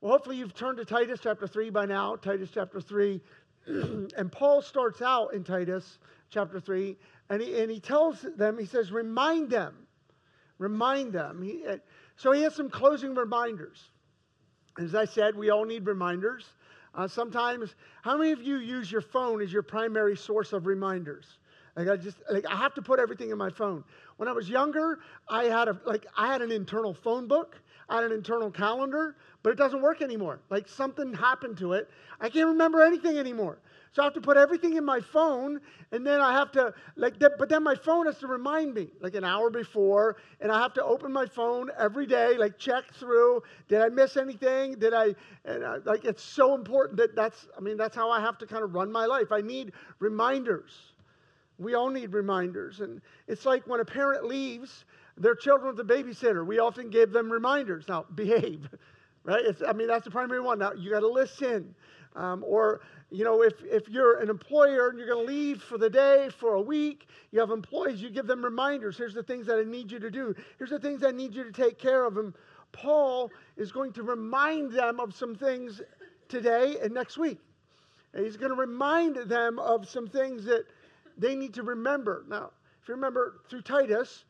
Well, hopefully you've turned to Titus chapter 3 by now. Titus chapter 3. and Paul starts out in Titus chapter 3, and he, and he tells them, he says, remind them. Remind them. He, so he has some closing reminders. As I said, we all need reminders. Uh, sometimes, how many of you use your phone as your primary source of reminders? Like I just like I have to put everything in my phone. When I was younger, I had a like I had an internal phone book, Had an internal calendar, but it doesn't work anymore. Like something happened to it. I can't remember anything anymore. So I have to put everything in my phone, and then I have to like. That, but then my phone has to remind me, like an hour before, and I have to open my phone every day, like check through. Did I miss anything? Did I? And I, like it's so important that that's. I mean, that's how I have to kind of run my life. I need reminders. We all need reminders, and it's like when a parent leaves their children with a babysitter. We often give them reminders. Now, behave, right? It's, I mean, that's the primary one. Now, you got to listen. Um, or you know, if, if you're an employer and you're going to leave for the day, for a week, you have employees, you give them reminders. Here's the things that I need you to do. Here's the things I need you to take care of. And Paul is going to remind them of some things today and next week. And he's going to remind them of some things that they need to remember. Now, if you remember through Titus,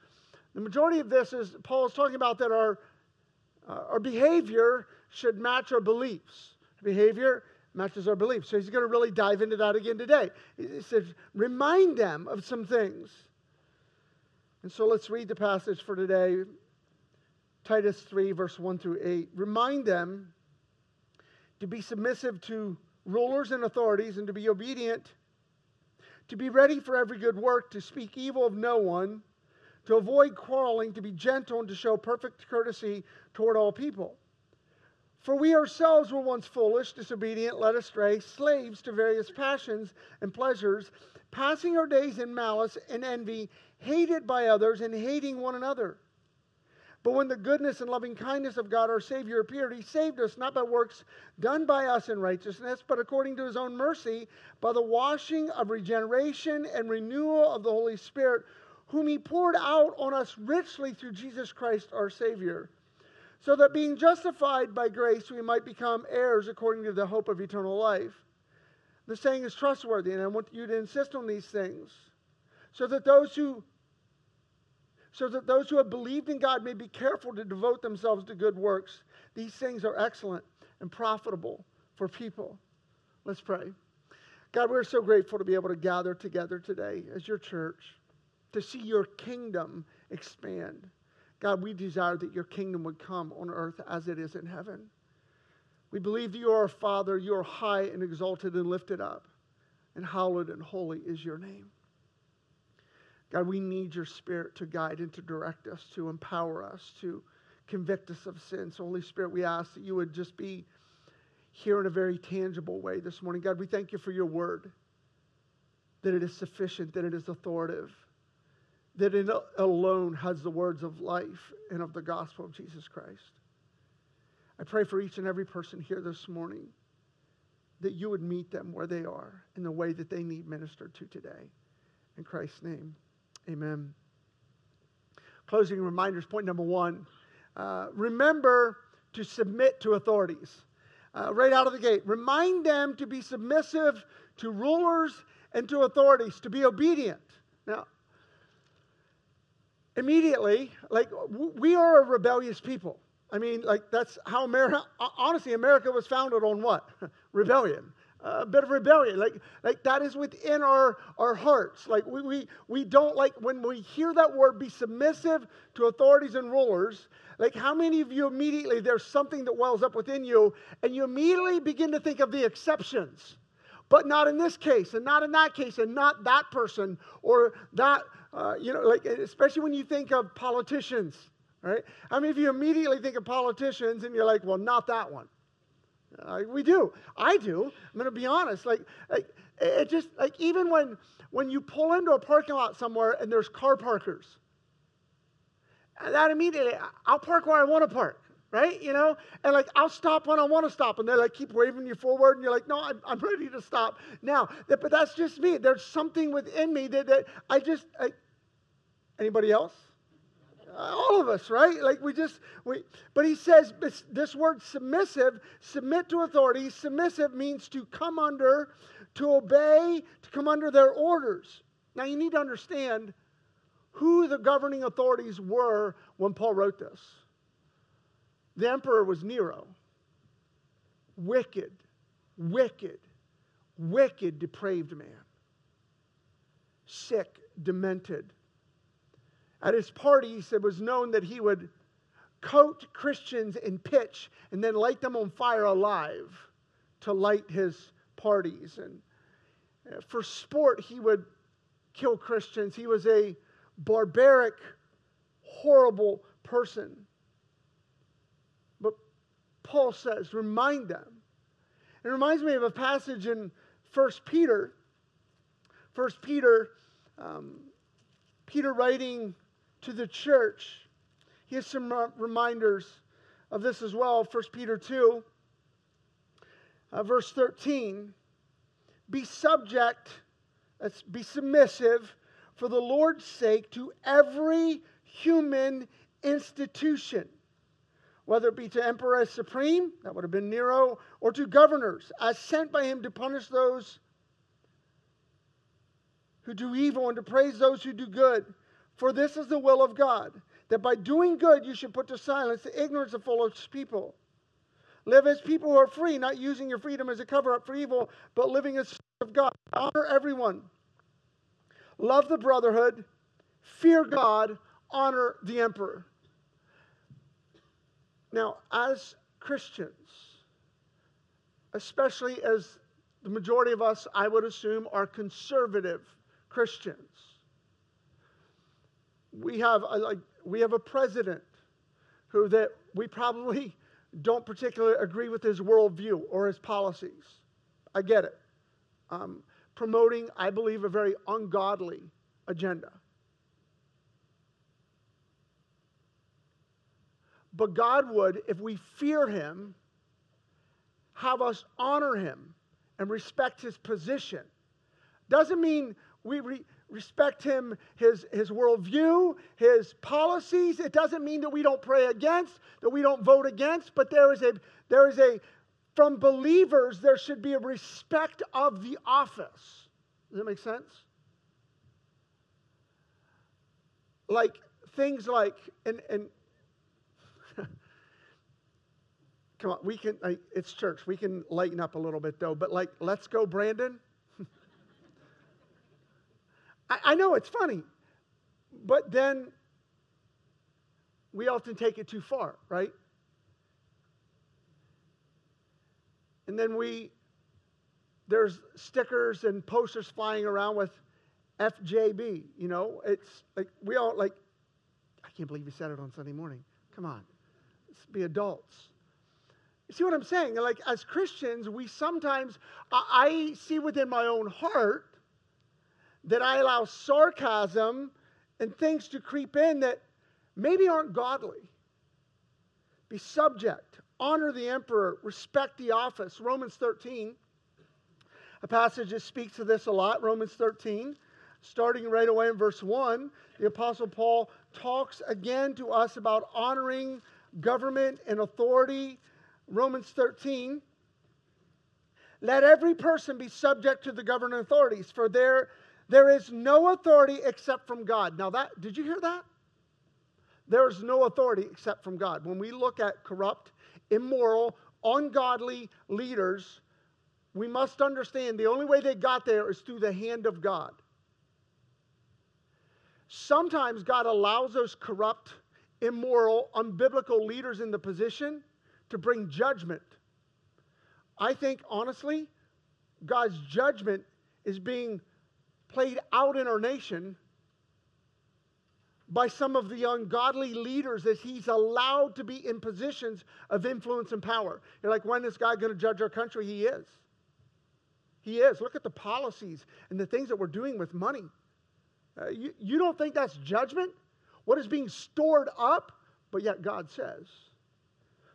the majority of this is Paul is talking about that our, uh, our behavior should match our beliefs. Behavior matches our beliefs. So he's going to really dive into that again today. He says, remind them of some things. And so let's read the passage for today Titus 3, verse 1 through 8. Remind them to be submissive to rulers and authorities and to be obedient, to be ready for every good work, to speak evil of no one, to avoid quarreling, to be gentle, and to show perfect courtesy toward all people. For we ourselves were once foolish, disobedient, led astray, slaves to various passions and pleasures, passing our days in malice and envy, hated by others and hating one another. But when the goodness and loving kindness of God our Savior appeared, He saved us not by works done by us in righteousness, but according to His own mercy, by the washing of regeneration and renewal of the Holy Spirit, whom He poured out on us richly through Jesus Christ our Savior so that being justified by grace, we might become heirs according to the hope of eternal life. The saying is trustworthy, and I want you to insist on these things, so that those who so that those who have believed in God may be careful to devote themselves to good works. These things are excellent and profitable for people. Let's pray. God, we're so grateful to be able to gather together today as your church to see your kingdom expand. God, we desire that your kingdom would come on earth as it is in heaven. We believe that you are a Father, you are high and exalted and lifted up, and hallowed and holy is your name. God, we need your Spirit to guide and to direct us, to empower us, to convict us of sin. So, Holy Spirit, we ask that you would just be here in a very tangible way this morning. God, we thank you for your word, that it is sufficient, that it is authoritative that it alone has the words of life and of the gospel of Jesus Christ. I pray for each and every person here this morning that you would meet them where they are in the way that they need ministered to today. In Christ's name, amen. Closing reminders point number one uh, remember to submit to authorities. Uh, right out of the gate, remind them to be submissive to rulers and to authorities, to be obedient. Now, immediately, like, we are a rebellious people. I mean, like, that's how America, honestly, America was founded on what? rebellion. A bit of rebellion. Like, like that is within our, our hearts. Like, we, we, we don't like, when we hear that word, be submissive to authorities and rulers, like, how many of you immediately, there's something that wells up within you, and you immediately begin to think of the exceptions? But not in this case, and not in that case, and not that person, or that uh, you know, like especially when you think of politicians, right? I mean, if you immediately think of politicians and you're like, well, not that one? Uh, we do. I do. I'm going to be honest. Like, like it just like even when when you pull into a parking lot somewhere and there's car parkers, that immediately I'll park where I want to park right? You know, and like I'll stop when I want to stop, and they like keep waving you forward, and you're like, no, I'm, I'm ready to stop now. But that's just me. There's something within me that, that I just. Anybody else? Uh, all of us, right? Like we just, we, but he says this word submissive, submit to authority. Submissive means to come under, to obey, to come under their orders. Now you need to understand who the governing authorities were when Paul wrote this. The emperor was Nero. Wicked, wicked, wicked, depraved man. Sick, demented. At his parties, it was known that he would coat Christians in pitch and then light them on fire alive to light his parties. And uh, for sport, he would kill Christians. He was a barbaric, horrible person. But Paul says, remind them. It reminds me of a passage in 1 Peter. 1 Peter, um, Peter writing to the church. He has some reminders of this as well. 1 Peter 2, uh, verse 13. Be subject, be submissive for the Lord's sake to every human institution, whether it be to emperor as supreme, that would have been Nero, or to governors, as sent by him to punish those who do evil and to praise those who do good. For this is the will of God, that by doing good you should put to silence the ignorance of foolish people. Live as people who are free, not using your freedom as a cover up for evil, but living as servants of God. Honor everyone love the brotherhood, fear God, honor the emperor. Now, as Christians, especially as the majority of us, I would assume, are conservative Christians, we have a, like we have a president who that we probably don't particularly agree with his worldview or his policies. I get it. Um, promoting, I believe, a very ungodly agenda. But God would, if we fear Him, have us honor Him and respect His position. Doesn't mean we re- respect Him, His, his worldview, His policies. It doesn't mean that we don't pray against, that we don't vote against, but there is a, there is a from believers, there should be a respect of the office. Does that make sense? Like things like, and, and come on, we can, like, it's church. We can lighten up a little bit though, but like, let's go, Brandon. I, I know it's funny, but then we often take it too far, right? And then we, there's stickers and posters flying around with FJB. You know, it's like we all like, I can't believe you said it on Sunday morning. Come on, let's be adults. See what I'm saying? Like, as Christians, we sometimes, I see within my own heart that I allow sarcasm and things to creep in that maybe aren't godly. Be subject, honor the emperor, respect the office. Romans 13, a passage that speaks to this a lot. Romans 13, starting right away in verse 1, the Apostle Paul talks again to us about honoring government and authority. Romans 13, let every person be subject to the governing authorities, for there, there is no authority except from God. Now, that did you hear that? There is no authority except from God. When we look at corrupt immoral, ungodly leaders, we must understand the only way they got there is through the hand of God. Sometimes God allows those corrupt, immoral, unbiblical leaders in the position to bring judgment. I think, honestly, God's judgment is being played out in our nation by some of the ungodly leaders as he's allowed to be in positions of influence and power. You're like, when is God going to judge our country? He is. He is. Look at the policies and the things that we're doing with money. Uh, you, you don't think that's judgment? What is being stored up? But yet God says,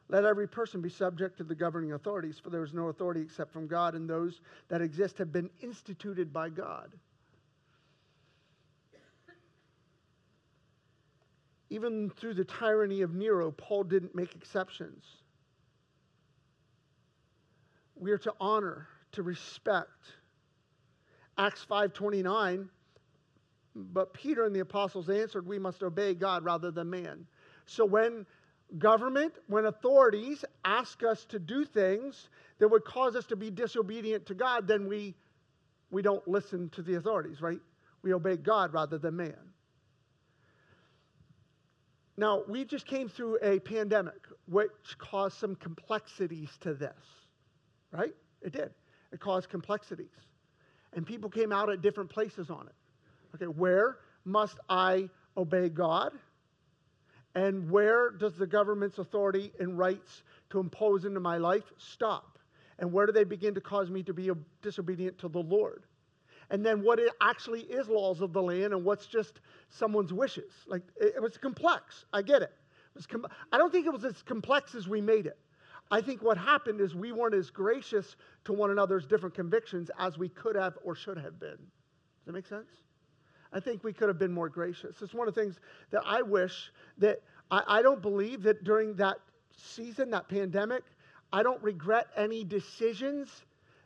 let every person be subject to the governing authorities, for there is no authority except from God, and those that exist have been instituted by God. Even through the tyranny of Nero, Paul didn't make exceptions. We are to honor, to respect. Acts 5:29 but Peter and the apostles answered, We must obey God rather than man. So when government, when authorities ask us to do things that would cause us to be disobedient to God, then we, we don't listen to the authorities, right? We obey God rather than man. Now, we just came through a pandemic which caused some complexities to this, right? It did. It caused complexities. And people came out at different places on it. Okay, where must I obey God? And where does the government's authority and rights to impose into my life stop? And where do they begin to cause me to be disobedient to the Lord? And then what it actually is laws of the land and what's just someone's wishes. Like it, it was complex. I get it. it com- I don't think it was as complex as we made it. I think what happened is we weren't as gracious to one another's different convictions as we could have or should have been. Does that make sense? I think we could have been more gracious. It's one of the things that I wish that I, I don't believe that during that season, that pandemic, I don't regret any decisions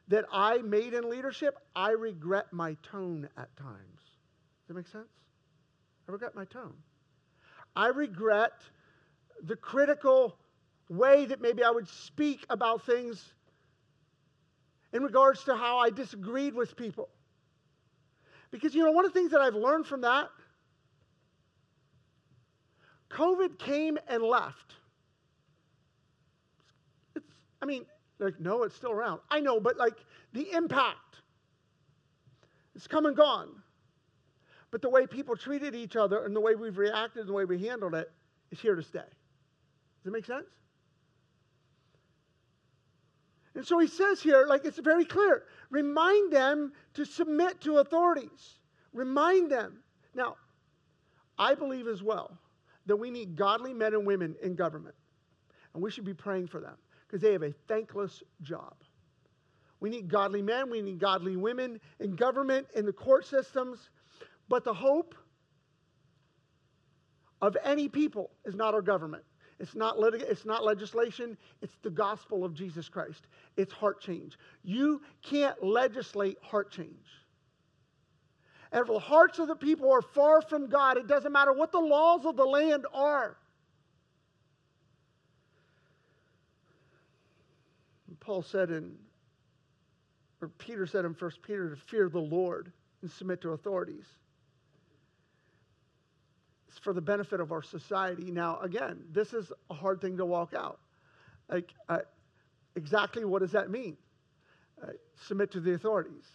that I made in leadership. I regret my tone at times. Does that make sense? I regret my tone. I regret the critical way that maybe I would speak about things in regards to how I disagreed with people. Because, you know, one of the things that I've learned from that, COVID came and left. It's, I mean, like, no, it's still around. I know, but like the impact, it's come and gone. But the way people treated each other and the way we've reacted and the way we handled it is here to stay. Does it make sense? And so he says here, like it's very clear remind them to submit to authorities. Remind them. Now, I believe as well that we need godly men and women in government. And we should be praying for them because they have a thankless job. We need godly men, we need godly women in government, in the court systems. But the hope of any people is not our government. It's not, lit- it's not legislation, it's the gospel of Jesus Christ. It's heart change. You can't legislate heart change. And if the hearts of the people are far from God, it doesn't matter what the laws of the land are. Paul said in, or Peter said in 1 Peter to fear the Lord and submit to authorities. It's for the benefit of our society. Now, again, this is a hard thing to walk out. Like, exactly what does that mean? Submit to the authorities.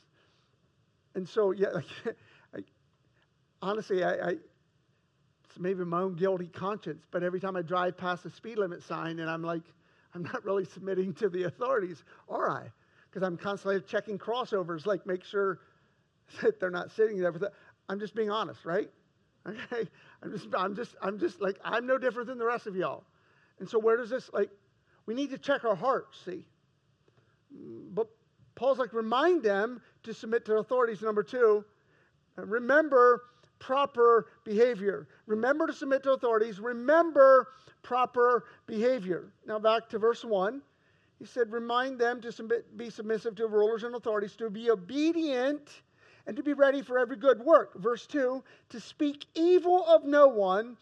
And so, yeah, like, I, honestly, I, I, it's maybe my own guilty conscience, but every time I drive past the speed limit sign and I'm like, I'm not really submitting to the authorities, are I? Because I'm constantly checking crossovers, like make sure that they're not sitting there. I'm just being honest, right? Okay, I'm just, I'm just, I'm just like, I'm no different than the rest of y'all. And so, where does this, like, we need to check our hearts, see? But Paul's like, remind them to submit to authorities. Number two, remember proper behavior. Remember to submit to authorities. Remember proper behavior. Now, back to verse 1. He said, Remind them to submit, be submissive to rulers and authorities, to be obedient and to be ready for every good work. Verse 2 to speak evil of no one,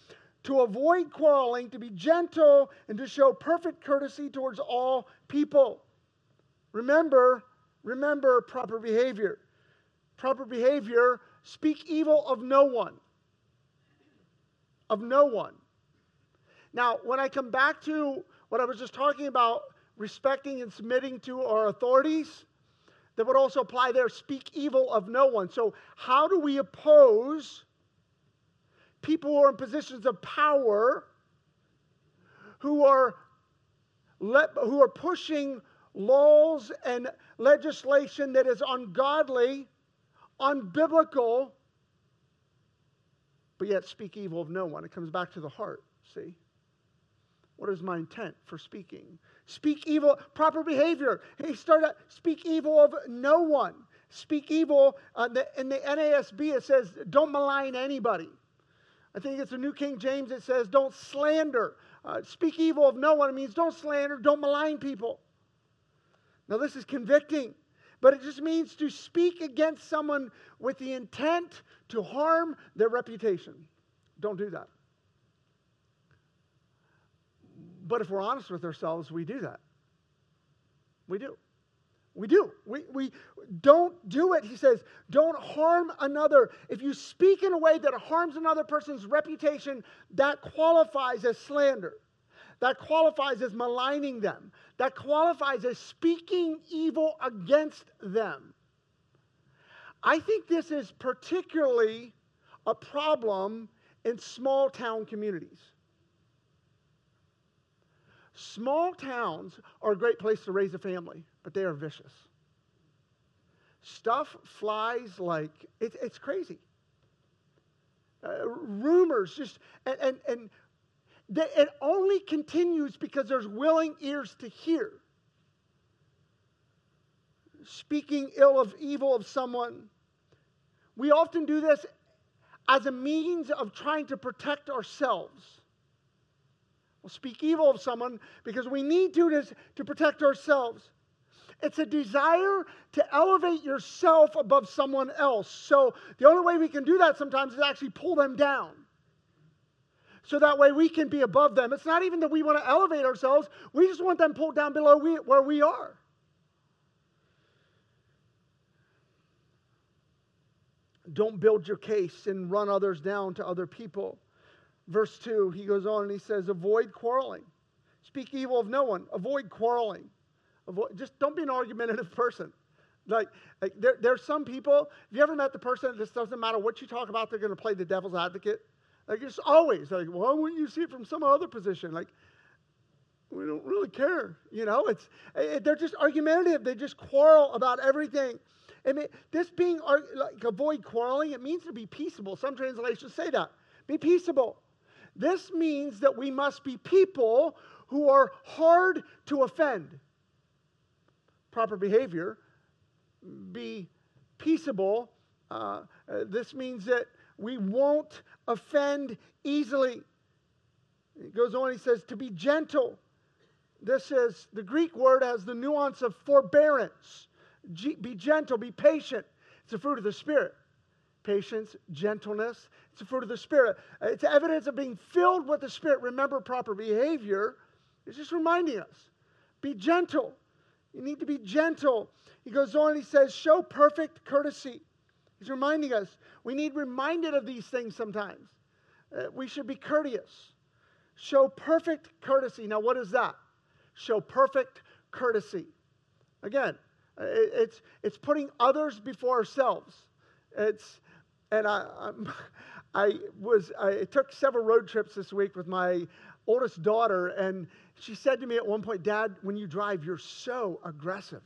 to avoid quarreling, to be gentle, and to show perfect courtesy towards all people. Remember, remember proper behavior. Proper behavior, speak evil of no one. Of no one. Now, when I come back to what I was just talking about, respecting and submitting to our authorities, that would also apply there speak evil of no one. So, how do we oppose people who are in positions of power who are, le- who are pushing laws and legislation that is ungodly, unbiblical, but yet speak evil of no one? It comes back to the heart, see? What is my intent for speaking? Speak evil, proper behavior. He started, speak evil of no one. Speak evil. Uh, the, in the NASB, it says, don't malign anybody. I think it's the New King James it says, don't slander. Uh, speak evil of no one. It means don't slander, don't malign people. Now, this is convicting, but it just means to speak against someone with the intent to harm their reputation. Don't do that. But if we're honest with ourselves, we do that. We do. We do. We, we don't do it. He says, don't harm another. If you speak in a way that harms another person's reputation, that qualifies as slander. That qualifies as maligning them. That qualifies as speaking evil against them. I think this is particularly a problem in small town communities. Small towns are a great place to raise a family, but they are vicious. Stuff flies like it, it's crazy. Uh, rumors just, and, and, and it only continues because there's willing ears to hear. Speaking ill of evil of someone. We often do this as a means of trying to protect ourselves. We'll speak evil of someone because we need to, to, to protect ourselves. It's a desire to elevate yourself above someone else. So the only way we can do that sometimes is actually pull them down. So that way we can be above them. It's not even that we want to elevate ourselves, we just want them pulled down below we, where we are. Don't build your case and run others down to other people. Verse 2, he goes on and he says, Avoid quarreling. Speak evil of no one. Avoid quarreling. Avoid, just don't be an argumentative person. Like, like there, there's some people, have you ever met the person that just doesn't matter what you talk about, they're going to play the devil's advocate? Like, it's always like, why wouldn't you see it from some other position? Like, we don't really care. You know, it's, it, they're just argumentative. They just quarrel about everything. And it, this being like avoid quarreling, it means to be peaceable. Some translations say that. Be peaceable. This means that we must be people who are hard to offend. Proper behavior. Be peaceable. Uh, uh, this means that we won't offend easily. He goes on, he says, to be gentle. This is the Greek word has the nuance of forbearance. G- be gentle, be patient. It's a fruit of the Spirit. Patience, gentleness, it's a fruit of the Spirit. Uh, it's evidence of being filled with the Spirit. Remember, proper behavior is just reminding us be gentle. You need to be gentle. He goes on, he says, show perfect courtesy. He's reminding us we need reminded of these things sometimes. Uh, we should be courteous. Show perfect courtesy. Now, what is that? Show perfect courtesy. Again, it's, it's putting others before ourselves. It's, and I, I'm, I was, I took several road trips this week with my oldest daughter, and she said to me at one point, Dad, when you drive, you're so aggressive.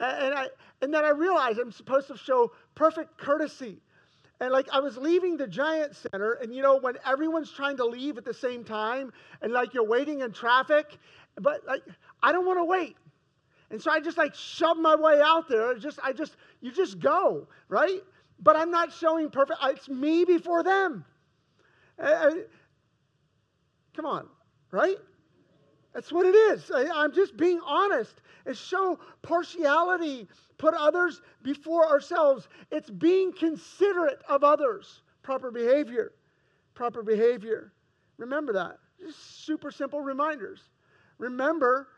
And, I, and then I realized I'm supposed to show perfect courtesy. And like I was leaving the Giant Center, and you know, when everyone's trying to leave at the same time, and like you're waiting in traffic, but like I don't want to wait. And so I just like shove my way out there. Just I just you just go, right? But I'm not showing perfect. It's me before them. Uh, come on, right? That's what it is. I, am just being honest. It's show partiality, put others before ourselves. It's being considerate of others. Proper behavior. Proper behavior. Remember that. Just super simple reminders. Remember,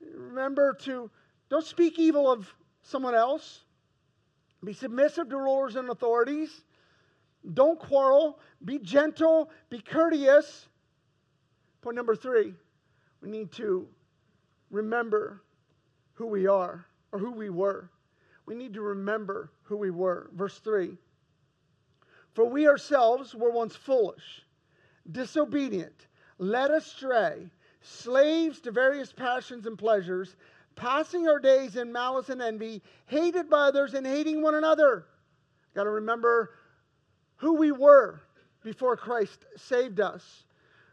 remember to don't speak evil of someone else. Be submissive to rulers and authorities. Don't quarrel. Be gentle. Be courteous. Point number three we need to remember who we are or who we were. We need to remember who we were. Verse 3 For we ourselves were once foolish, disobedient, led astray, slaves to various passions and pleasures passing our days in malice and envy, hated by others and hating one another. Got to remember who we were before Christ saved us.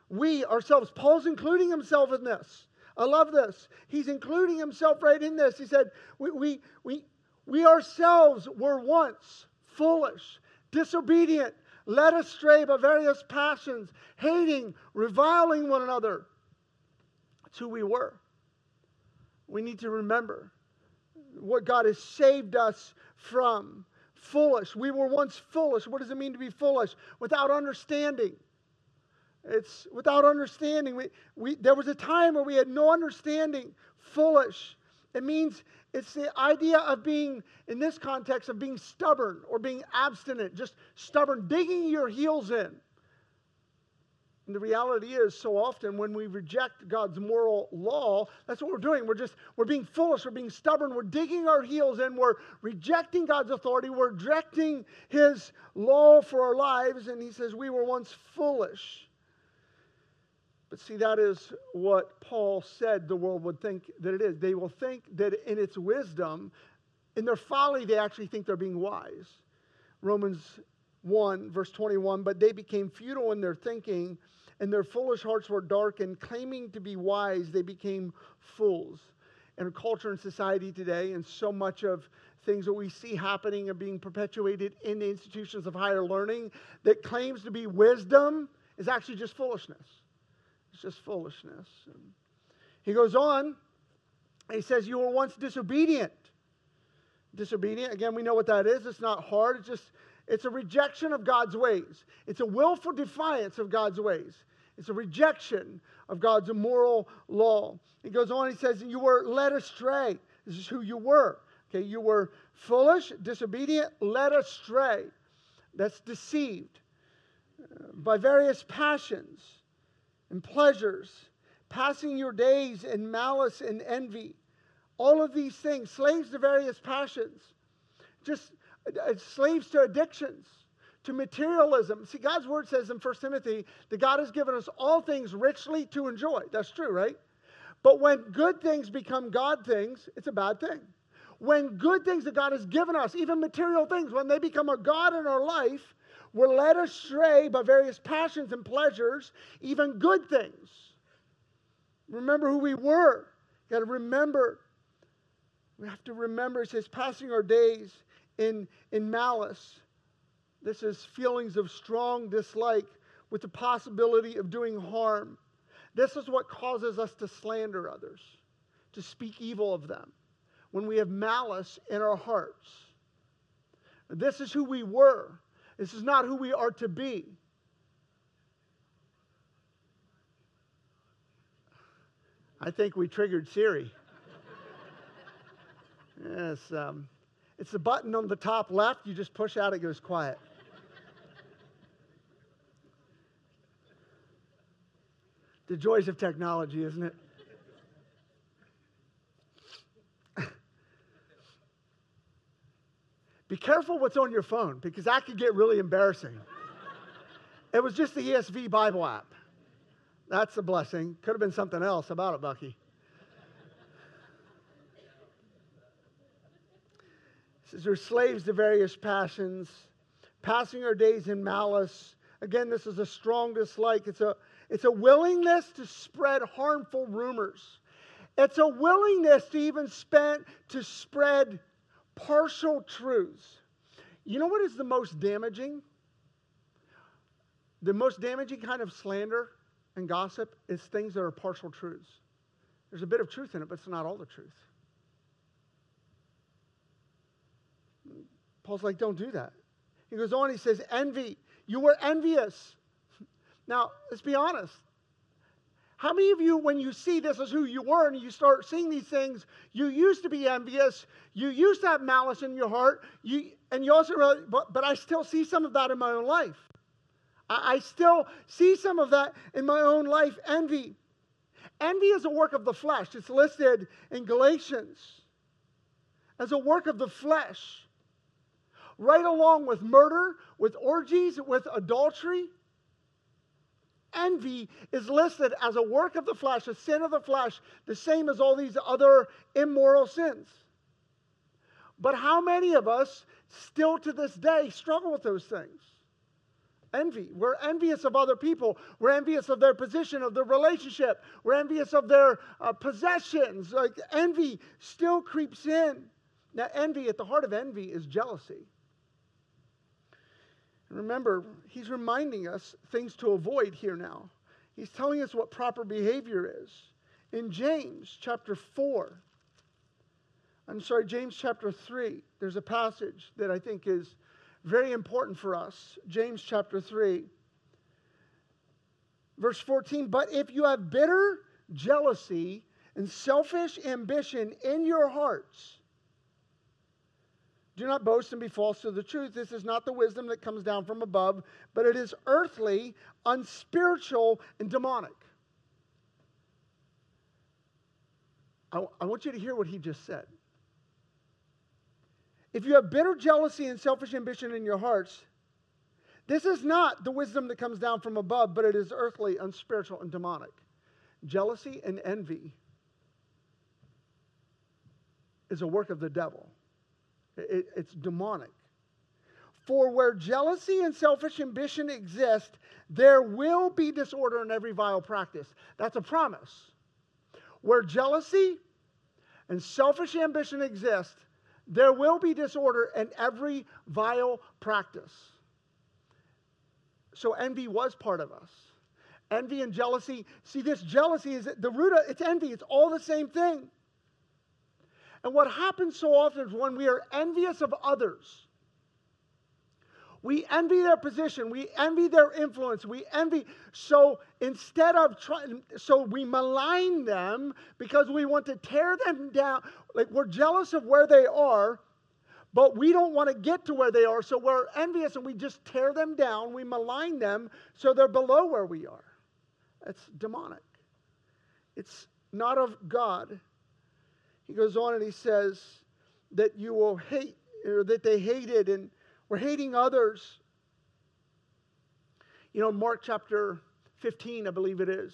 We ourselves, Paul's including himself in this. I love this. He's including himself right in this. He said, We, we, we, we ourselves were once foolish, disobedient, led astray by various passions, hating, reviling one another. That's who we were. We need to remember what God has saved us from. Foolish. We were once foolish. What does it mean to be foolish? Without understanding. It's without understanding. We, we, there was a time where we had no understanding. Foolish. It means it's the idea of being, in this context, of being stubborn or being abstinent, just stubborn, digging your heels in. And the reality is, so often when we reject God's moral law, that's what we're doing. We're just, we're being foolish, we're being stubborn, we're digging our heels in, we're rejecting God's authority, we're rejecting His law for our lives. And He says, We were once foolish. But see, that is what Paul said the world would think that it is. They will think that in its wisdom, in their folly, they actually think they're being wise. Romans 1, verse 21 But they became futile in their thinking and their foolish hearts were darkened. Claiming to be wise, they became fools. In culture and society today, and so much of things that we see happening and being perpetuated in the institutions of higher learning that claims to be wisdom is actually just foolishness. It's just foolishness. And he goes on, he says, You were once disobedient. Disobedient, again, we know what that is. It's not hard, it's just it's a rejection of God's ways. It's a willful defiance of God's ways. It's a rejection of God's immoral law. He goes on, he says, You were led astray. This is who you were. Okay, you were foolish, disobedient, led astray. That's deceived uh, by various passions and pleasures, passing your days in malice and envy. All of these things, slaves to various passions. Just uh, slaves to addictions, to materialism. See, God's word says in 1 Timothy that God has given us all things richly to enjoy. That's true, right? But when good things become God things, it's a bad thing. When good things that God has given us, even material things, when they become a God in our life, we're led astray by various passions and pleasures, even good things. Remember who we were. Got to remember. We have to remember, it says, passing our days in, in malice. This is feelings of strong dislike with the possibility of doing harm. This is what causes us to slander others, to speak evil of them, when we have malice in our hearts. This is who we were. This is not who we are to be. I think we triggered Siri. yes. Um, it's the button on the top left. You just push out, it goes quiet. the joys of technology, isn't it? Be careful what's on your phone because that could get really embarrassing. it was just the ESV Bible app. That's a blessing. Could have been something else about it, Bucky. says we're slaves to various passions, passing our days in malice. Again, this is a strong dislike. It's a, it's a willingness to spread harmful rumors. It's a willingness to even spend to spread partial truths. You know what is the most damaging? The most damaging kind of slander and gossip is things that are partial truths. There's a bit of truth in it, but it's not all the truth. Paul's like, don't do that. He goes on, he says, envy. You were envious. Now, let's be honest. How many of you, when you see this is who you were and you start seeing these things, you used to be envious, you used to have malice in your heart, you, and you also realize, but, but I still see some of that in my own life. I, I still see some of that in my own life. Envy. Envy is a work of the flesh. It's listed in Galatians as a work of the flesh right along with murder, with orgies, with adultery. Envy is listed as a work of the flesh, a sin of the flesh, the same as all these other immoral sins. But how many of us still to this day struggle with those things? Envy. We're envious of other people. We're envious of their position, of their relationship. We're envious of their uh, possessions. Like envy still creeps in. Now, envy, at the heart of envy, is jealousy. Remember, he's reminding us things to avoid here now. He's telling us what proper behavior is. In James chapter 4, I'm sorry, James chapter 3, there's a passage that I think is very important for us. James chapter 3, verse 14. But if you have bitter jealousy and selfish ambition in your hearts, do not boast and be false to the truth. This is not the wisdom that comes down from above, but it is earthly, unspiritual, and demonic. I, want you to hear what he just said. If you have bitter jealousy and selfish ambition in your hearts, this is not the wisdom that comes down from above, but it is earthly, unspiritual, and demonic. Jealousy and envy is a work of the devil. It, it's demonic. For where jealousy and selfish ambition exist, there will be disorder in every vile practice. That's a promise. Where jealousy and selfish ambition exist, there will be disorder in every vile practice. So envy was part of us. Envy and jealousy. See, this jealousy is the root of it's envy. It's all the same thing. And what happens so often is when we are envious of others, we envy their position, we envy their influence, we envy. So instead of trying, so we malign them because we want to tear them down. Like we're jealous of where they are, but we don't want to get to where they are. So we're envious and we just tear them down, we malign them so they're below where we are. That's demonic. It's not of God. He goes on and he says that you will hate, or that they hated, and we're hating others. You know, Mark chapter 15, I believe it is,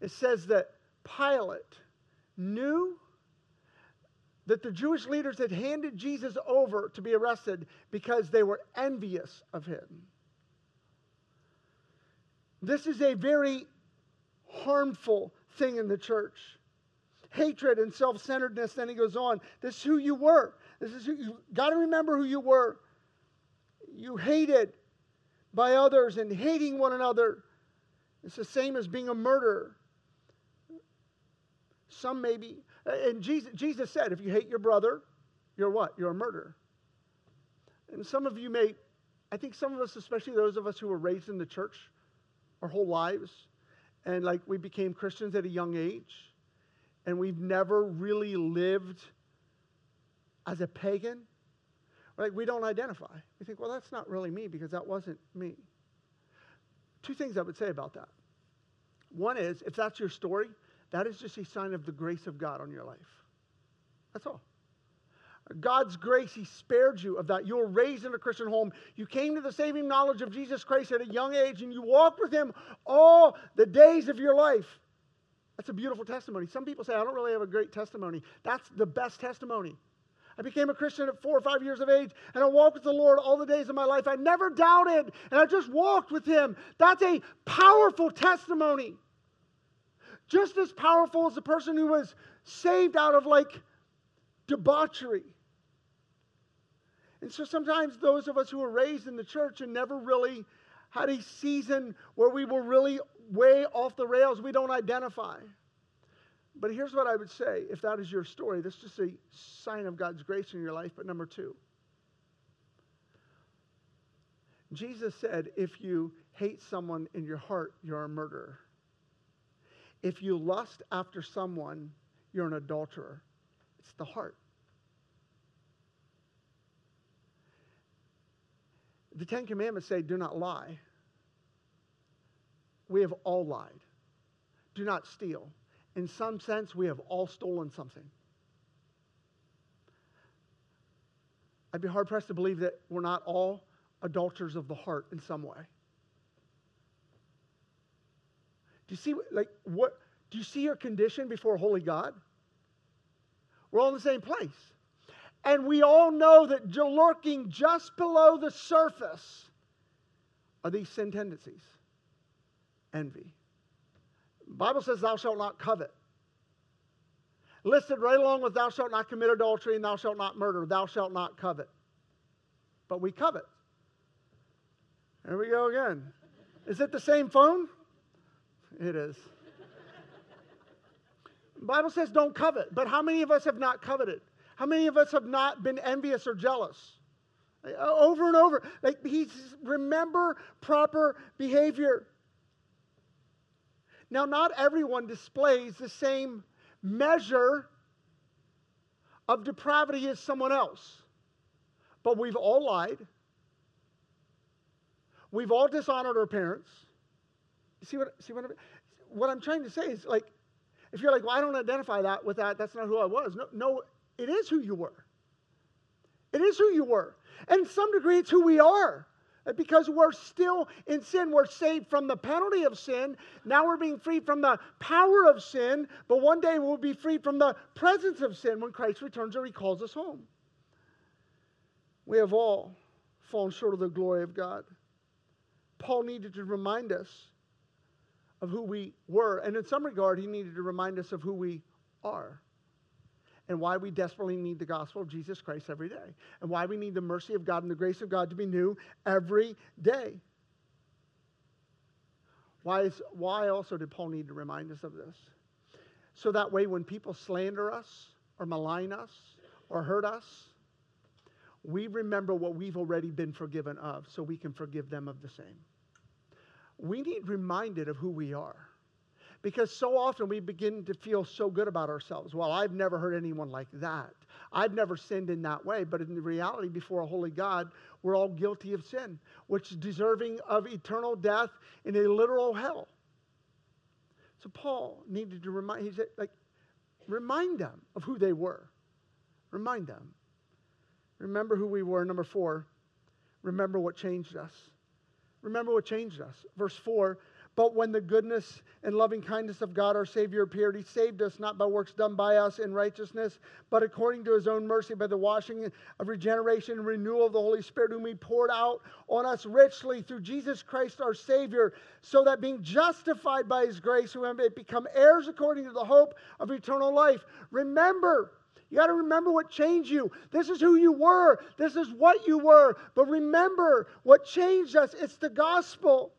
it says that Pilate knew that the Jewish leaders had handed Jesus over to be arrested because they were envious of him. This is a very harmful thing in the church hatred and self centeredness. Then he goes on, This is who you were. This is who you got to remember who you were. You hated by others and hating one another. It's the same as being a murderer. Some maybe. Uh, and Jesus, Jesus said, if you hate your brother, you're what? You're a murderer. And some of you may, I think some of us, especially those of us who were raised in the church our whole lives, and like we became Christians at a young age, and we've never really lived as a pagan, like we don't identify. We think, well, that's not really me because that wasn't me. Two things I would say about that. One is, if that's your story, that is just a sign of the grace of God on your life. That's all. God's grace, He spared you of that. You were raised in a Christian home. You came to the saving knowledge of Jesus Christ at a young age, and you walked with Him all the days of your life. That's a beautiful testimony. Some people say, I don't really have a great testimony. That's the best testimony. I became a Christian at four or five years of age, and I walked with the Lord all the days of my life. I never doubted, and I just walked with Him. That's a powerful testimony. Just as powerful as the person who was saved out of like debauchery. And so sometimes those of us who were raised in the church and never really had a season where we were really way off the rails we don't identify. But here's what I would say if that is your story, this is just a sign of God's grace in your life. But number two, Jesus said, if you hate someone in your heart, you're a murderer. If you lust after someone, you're an adulterer. It's the heart. The Ten Commandments say, do not lie we have all lied. Do not steal. In some sense, we have all stolen something. I'd be hard pressed to believe that we're not all adulterers of the heart in some way. Do you see, like, what, do you see your condition before holy God? We're all in the same place. And we all know that lurking just below the surface are these sin tendencies envy. Bible says, Thou shalt not covet. Listed right along with Thou shalt not commit adultery and Thou shalt not murder. Thou shalt not covet. But we covet. There we go again. Is it the same phone? It is. The Bible says don't covet, but how many of us have not coveted? How many of us have not been envious or jealous? Over and over. Like he's remember proper behavior. Now, not everyone displays the same measure of depravity as someone else, but we've all lied. We've all dishonored our parents. See what, see what, what I'm trying to say is like, if you're like, well, I don't identify that with that, that's not who I was. No, no, it is who you were. It is who you were. And some degree, it's who we are. Because we're still in sin. We're saved from the penalty of sin. Now we're being freed from the power of sin. But one day we'll be freed from the presence of sin when Christ returns or he calls us home. We have all fallen short of the glory of God. Paul needed to remind us of who we were. And in some regard, he needed to remind us of who we are and why we desperately need the gospel of Jesus Christ every day, and why we need the mercy of God and the grace of God to be new every day. Why, is, why also did Paul need to remind us of this? So that way, when people slander us, or malign us, or hurt us, we remember what we've already been forgiven of, so we can forgive them of the same. We need reminded of who we are. Because so often we begin to feel so good about ourselves. Well, I've never heard anyone like that. I've never sinned in that way. But in reality, before a holy God, we're all guilty of sin, which is deserving of eternal death in a literal hell. So Paul needed to remind, he said, like, remind them of who they were. Remind them. Remember who we were. Number four, remember what changed us. Remember what changed us. Verse 4 but when the goodness and loving kindness of God our Savior appeared, He saved us not by works done by us in righteousness, but according to His own mercy by the washing of regeneration and renewal of the Holy Spirit, whom He poured out on us richly through Jesus Christ our Savior, so that being justified by His grace, we may become heirs according to the hope of eternal life. Remember, you got to remember what changed you. This is who you were. This is what you were. But remember what changed us. It's the gospel.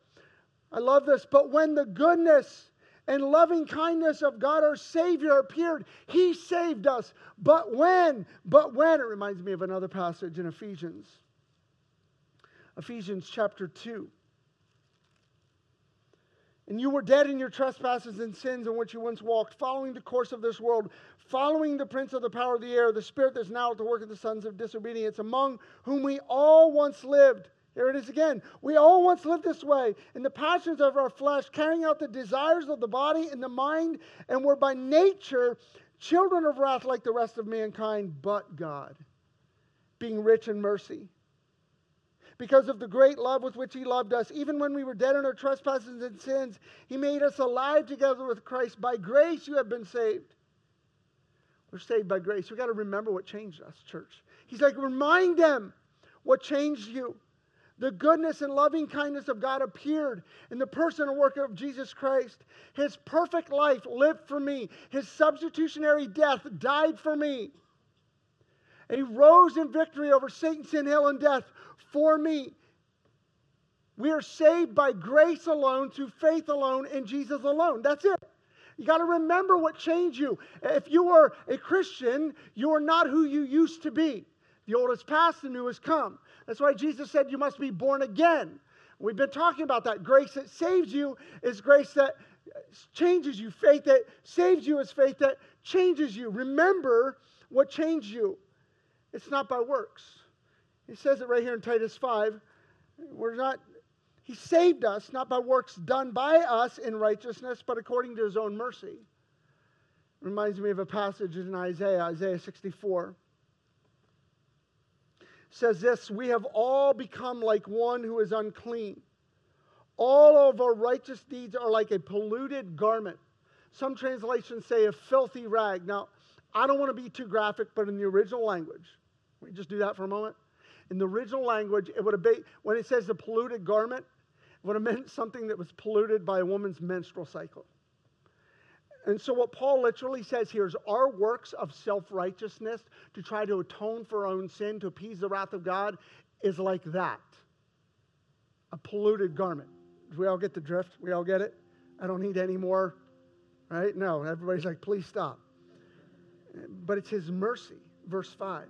I love this. But when the goodness and loving kindness of God our Savior appeared, He saved us. But when? But when? It reminds me of another passage in Ephesians. Ephesians chapter 2. And you were dead in your trespasses and sins in which you once walked, following the course of this world, following the prince of the power of the air, the spirit that's now at the work of the sons of disobedience, among whom we all once lived here it is again. We all once lived this way in the passions of our flesh, carrying out the desires of the body and the mind, and were by nature children of wrath like the rest of mankind, but God, being rich in mercy. Because of the great love with which He loved us, even when we were dead in our trespasses and sins, He made us alive together with Christ. By grace you have been saved. We're saved by grace. We've got to remember what changed us, church. He's like, remind them what changed you. The goodness and loving kindness of God appeared in the person and work of Jesus Christ. His perfect life lived for me, His substitutionary death died for me. He rose in victory over Satan, sin, hell, and death for me. We are saved by grace alone, through faith alone, in Jesus alone. That's it. You got to remember what changed you. If you are a Christian, you are not who you used to be. The old has passed, the new has come. That's why Jesus said you must be born again. We've been talking about that. Grace that saves you is grace that changes you. Faith that saves you is faith that changes you. Remember what changed you. It's not by works. He says it right here in Titus 5. We're not, he saved us not by works done by us in righteousness, but according to his own mercy. Reminds me of a passage in Isaiah, Isaiah 64 says this We have all become like one who is unclean. All of our righteous deeds are like a polluted garment. Some translations say a filthy rag. Now, I don't want to be too graphic, but in the original language, we just do that for a moment. In the original language, it would have been, when it says the polluted garment, it would have meant something that was polluted by a woman's menstrual cycle. And so, what Paul literally says here is our works of self righteousness to try to atone for our own sin, to appease the wrath of God, is like that a polluted garment. Do we all get the drift? We all get it? I don't need any more, right? No, everybody's like, please stop. But it's his mercy, verse 5.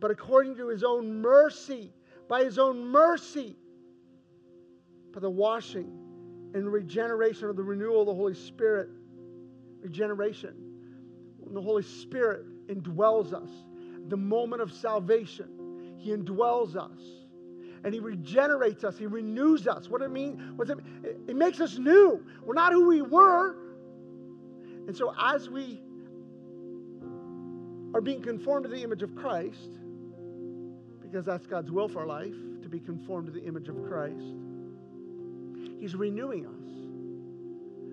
But according to his own mercy, by his own mercy, by the washing and regeneration of the renewal of the Holy Spirit, regeneration. When the Holy Spirit indwells us, the moment of salvation, He indwells us. And he regenerates us. He renews us. What it means? What does it, it makes us new. We're not who we were. And so, as we are being conformed to the image of Christ, because that's God's will for our life, to be conformed to the image of Christ, He's renewing us.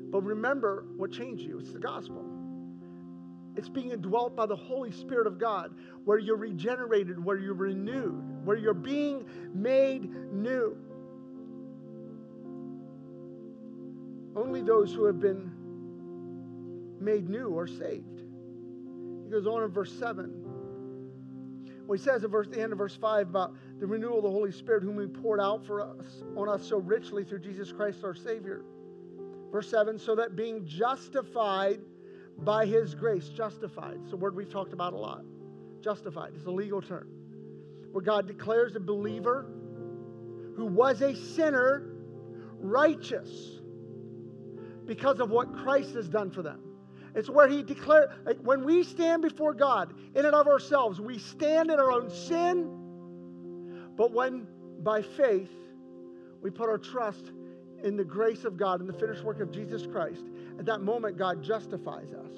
But remember what changed you it's the gospel. It's being indwelt by the Holy Spirit of God, where you're regenerated, where you're renewed, where you're being made new. Only those who have been made new are saved. He goes on in verse 7. Well, he says at verse, the end of verse 5 about the renewal of the Holy Spirit, whom He poured out for us on us so richly through Jesus Christ our Savior. Verse 7 so that being justified by his grace, justified. It's a word we've talked about a lot. Justified is a legal term. Where God declares a believer who was a sinner righteous because of what Christ has done for them. It's where he declared, like when we stand before God in and of ourselves, we stand in our own sin. But when by faith we put our trust in the grace of God and the finished work of Jesus Christ, at that moment, God justifies us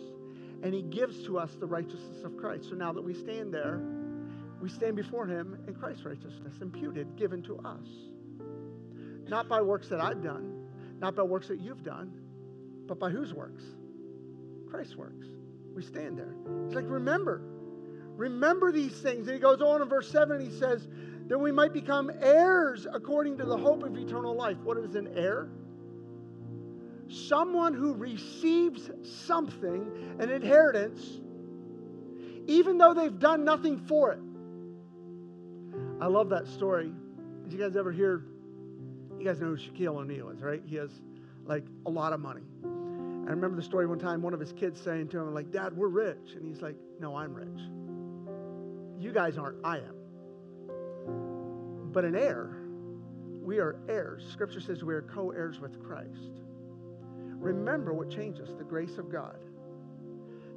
and He gives to us the righteousness of Christ. So now that we stand there, we stand before Him in Christ's righteousness, imputed, given to us. Not by works that I've done, not by works that you've done, but by whose works? Christ's works. We stand there. He's like, remember, remember these things. And he goes on in verse 7, and he says, that we might become heirs according to the hope of eternal life. What is an heir? Someone who receives something, an inheritance, even though they've done nothing for it. I love that story. Did you guys ever hear? You guys know who Shaquille O'Neal is, right? He has like a lot of money. I remember the story one time, one of his kids saying to him, like, Dad, we're rich. And he's like, No, I'm rich. You guys aren't, I am but an heir. We are heirs. Scripture says we are co heirs with Christ. Remember what changes the grace of God.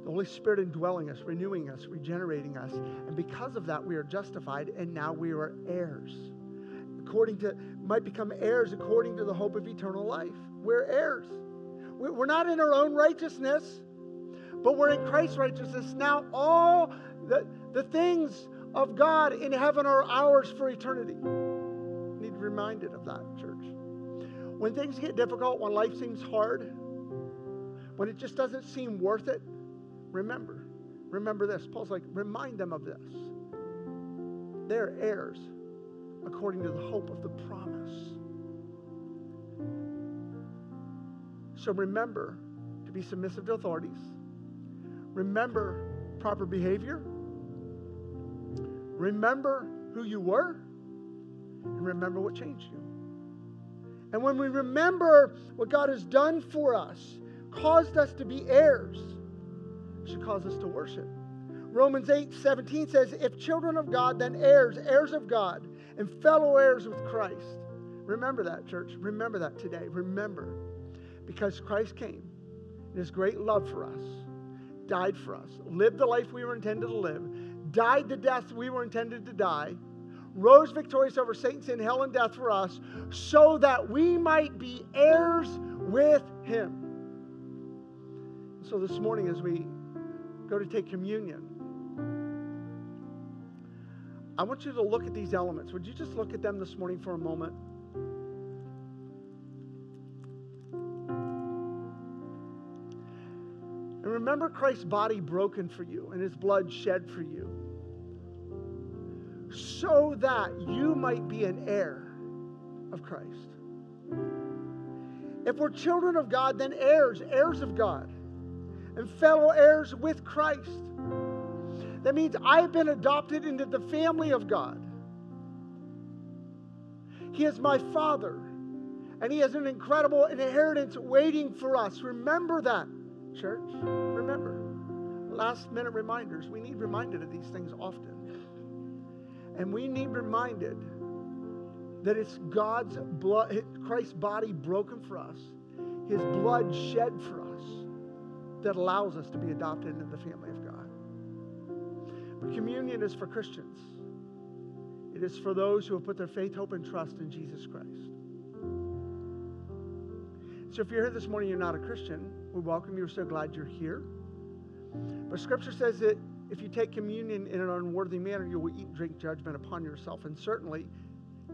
The Holy Spirit indwelling us, renewing us, regenerating us. And because of that, we are justified, and now we are heirs. According to, might become heirs according to the hope of eternal life. We're heirs. We're not in our own righteousness, but we're in Christ's righteousness. Now, all the, the things of God in heaven are ours for eternity. You need reminded of that, church. When things get difficult, when life seems hard, when it just doesn't seem worth it, remember. Remember this. Paul's like, remind them of this. They're heirs according to the hope of the promise. So remember to be submissive to authorities. Remember proper behavior Remember who you were and remember what changed you. And when we remember what God has done for us, caused us to be heirs, should cause us to worship. Romans 8 17 says, If children of God, then heirs, heirs of God, and fellow heirs with Christ. Remember that, church. Remember that today. Remember. Because Christ came in his great love for us, died for us, lived the life we were intended to live, died the death we were intended to die, rose victorious over Satan, sin, hell, and death for us, so that we might be heirs with him. So this morning, as we go to take communion, I want you to look at these elements. Would you just look at them this morning for a moment? And remember Christ's body broken for you and his blood shed for you so that you might be an heir of Christ. If we're children of God, then heirs, heirs of God, and fellow heirs with Christ. That means I've been adopted into the family of God. He is my Father. And He has an incredible inheritance waiting for us. Remember that, church. Remember. Last minute reminders. We need reminded of these things often. And we need reminded that it's God's blood, Christ's body broken for us, His blood shed for us, that allows us to be adopted into the family of God. But communion is for Christians. It is for those who have put their faith, hope, and trust in Jesus Christ. So if you're here this morning, you're not a Christian, we welcome you. We're so glad you're here. But Scripture says that if you take communion in an unworthy manner, you will eat and drink judgment upon yourself. And certainly,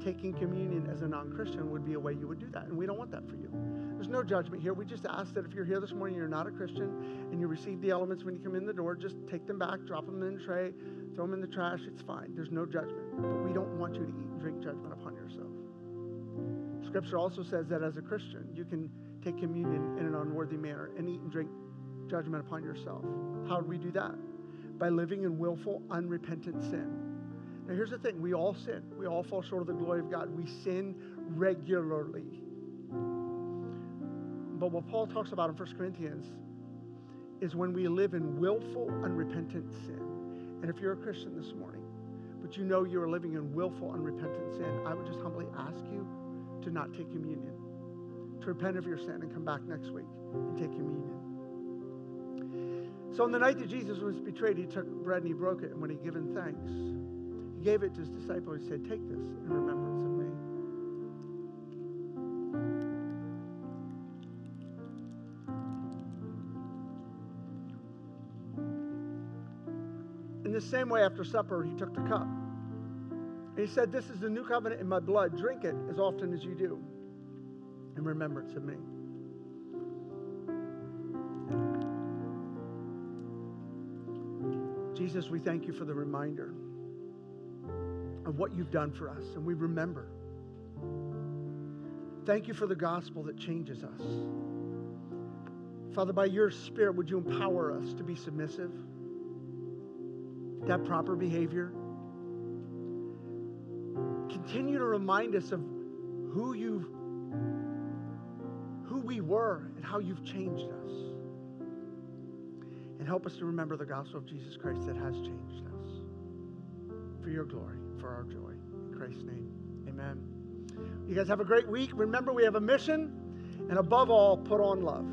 taking communion as a non Christian would be a way you would do that. And we don't want that for you. There's no judgment here. We just ask that if you're here this morning, and you're not a Christian, and you receive the elements when you come in the door, just take them back, drop them in the tray, throw them in the trash. It's fine. There's no judgment. But we don't want you to eat and drink judgment upon yourself. Scripture also says that as a Christian, you can take communion in an unworthy manner and eat and drink judgment upon yourself. How do we do that? By living in willful, unrepentant sin. Now, here's the thing we all sin, we all fall short of the glory of God. We sin regularly. But what Paul talks about in 1 Corinthians is when we live in willful, unrepentant sin. And if you're a Christian this morning, but you know you're living in willful, unrepentant sin, I would just humbly ask you to not take communion, to repent of your sin and come back next week and take communion. So on the night that Jesus was betrayed, he took bread and he broke it. And when he given thanks, he gave it to his disciples. He said, Take this in remembrance of me. In the same way, after supper, he took the cup. And he said, This is the new covenant in my blood. Drink it as often as you do in remembrance of me. Jesus, we thank you for the reminder of what you've done for us, and we remember. Thank you for the gospel that changes us. Father, by your Spirit, would you empower us to be submissive, to have proper behavior? Continue to remind us of who you've, who we were and how you've changed us. Help us to remember the gospel of Jesus Christ that has changed us. For your glory, for our joy. In Christ's name, amen. You guys have a great week. Remember, we have a mission, and above all, put on love.